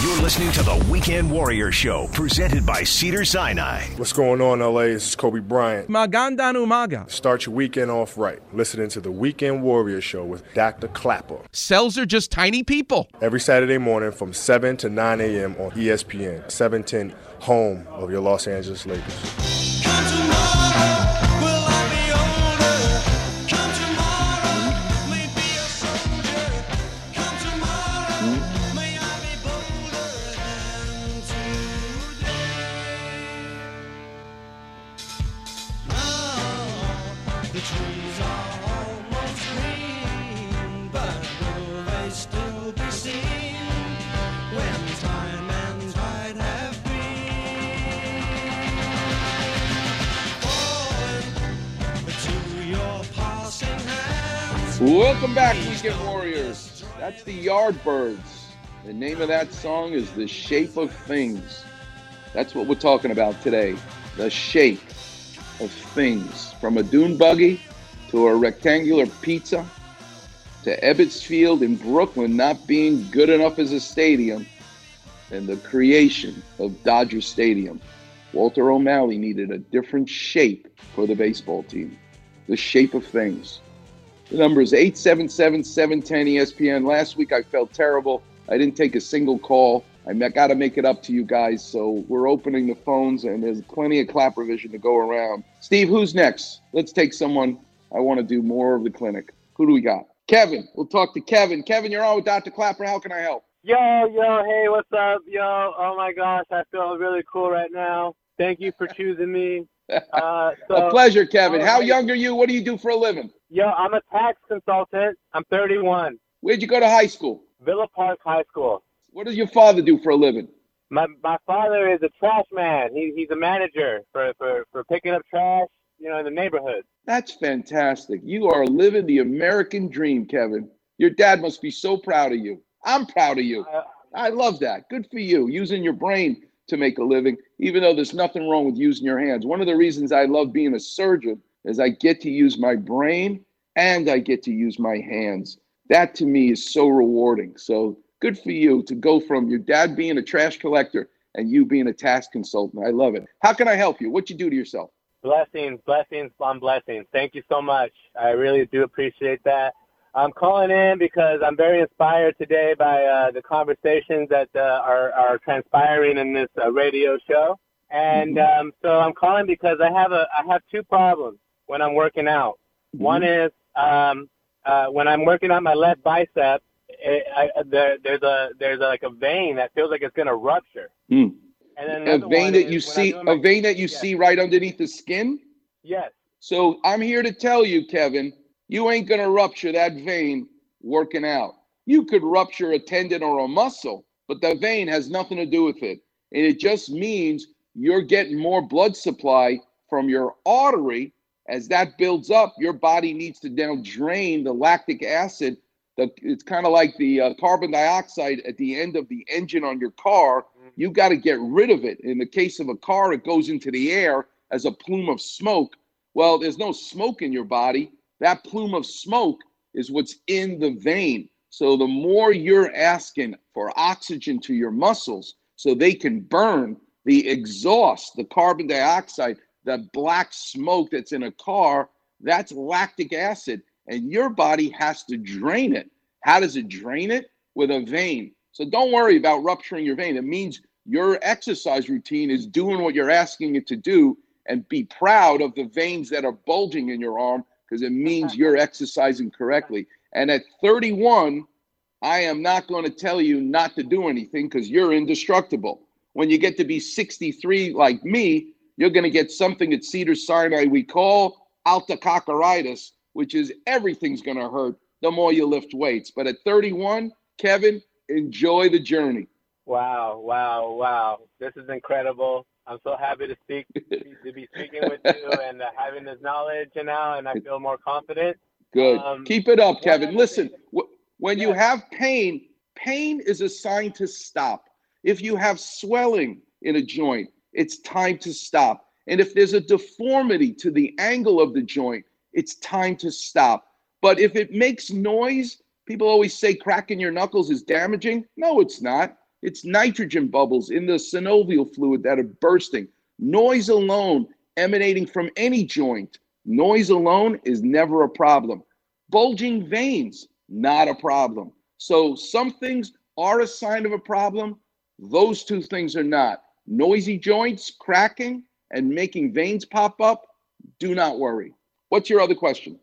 You're listening to the Weekend Warrior Show, presented by Cedar Sinai. What's going on, LA? This is Kobe Bryant. Magandang umaga. Start your weekend off right. Listening to the Weekend Warrior Show with Dr. Clapper. Cells are just tiny people. Every Saturday morning from 7 to 9 a.m. on ESPN, 710, home of your Los Angeles Lakers. Welcome back, Weekend Warriors. That's the Yardbirds. The name of that song is The Shape of Things. That's what we're talking about today. The shape of things. From a dune buggy to a rectangular pizza to Ebbets Field in Brooklyn not being good enough as a stadium and the creation of Dodger Stadium. Walter O'Malley needed a different shape for the baseball team. The shape of things. The number is 877 710 ESPN. Last week I felt terrible. I didn't take a single call. I got to make it up to you guys. So we're opening the phones, and there's plenty of clap revision to go around. Steve, who's next? Let's take someone. I want to do more of the clinic. Who do we got? Kevin. We'll talk to Kevin. Kevin, you're on with Dr. Clapper. How can I help? Yo, yo, hey, what's up, yo? Oh my gosh, I feel really cool right now. Thank you for choosing me. Uh, so, a pleasure, Kevin. How young are you? What do you do for a living? Yo, I'm a tax consultant. I'm 31. Where'd you go to high school? Villa Park High School. What does your father do for a living? My my father is a trash man. He, he's a manager for, for, for picking up trash, you know, in the neighborhood. That's fantastic. You are living the American dream, Kevin. Your dad must be so proud of you. I'm proud of you. Uh, I love that. Good for you, using your brain to make a living, even though there's nothing wrong with using your hands. One of the reasons I love being a surgeon is I get to use my brain and I get to use my hands. That to me is so rewarding. So good for you to go from your dad being a trash collector and you being a task consultant. I love it. How can I help you? What you do to yourself? blessings, blessings on blessings. Thank you so much. I really do appreciate that. I'm calling in because I'm very inspired today by uh, the conversations that uh, are, are transpiring in this uh, radio show. And um, so I'm calling because I have a I have two problems when I'm working out. One is um, uh, when I'm working on my left bicep, it, I, there, there's a there's a, like a vein that feels like it's gonna rupture. Hmm. And then A vein that you see, my- a vein that you Yes. see right underneath the skin. Yes. So I'm here to tell you, Kevin, you ain't gonna rupture that vein working out. You could rupture a tendon or a muscle, but the vein has nothing to do with it. And it just means you're getting more blood supply from your artery. As that builds up, your body needs to now drain the lactic acid. The, it's kind of like the uh, carbon dioxide at the end of the engine on your car. You got to get rid of it. In the case of a car, it goes into the air as a plume of smoke. Well, there's no smoke in your body. That plume of smoke is what's in the vein. So the more you're asking for oxygen to your muscles so they can burn the exhaust, the carbon dioxide, the black smoke that's in a car, that's lactic acid. And your body has to drain it. How does it drain it? With a vein. So don't worry about rupturing your vein. It means your exercise routine is doing what you're asking it to do and be proud of the veins that are bulging in your arm because it means you're exercising correctly. And at 31, I am not going to tell you not to do anything because you're indestructible. When you get to be 63 like me, you're going to get something at Cedar Sinai we call altococcaritis, which is everything's going to hurt the more you lift weights. But at 31, Kevin, enjoy the journey. Wow, wow, wow. This is incredible. I'm so happy to speak to be speaking with you and uh, having this knowledge now, and I feel more confident. Good. Um, Keep it up, Kevin. Listen, wh- when you have pain, pain is a sign to stop. If you have swelling in a joint, it's time to stop. And if there's a deformity to the angle of the joint, it's time to stop. But if it makes noise, people always say cracking your knuckles is damaging. No, it's not. It's nitrogen bubbles in the synovial fluid that are bursting. Noise alone emanating from any joint, noise alone is never a problem. Bulging veins, not a problem. So some things are a sign of a problem. Those two things are not. Noisy joints, cracking, and making veins pop up, do not worry. What's your other question?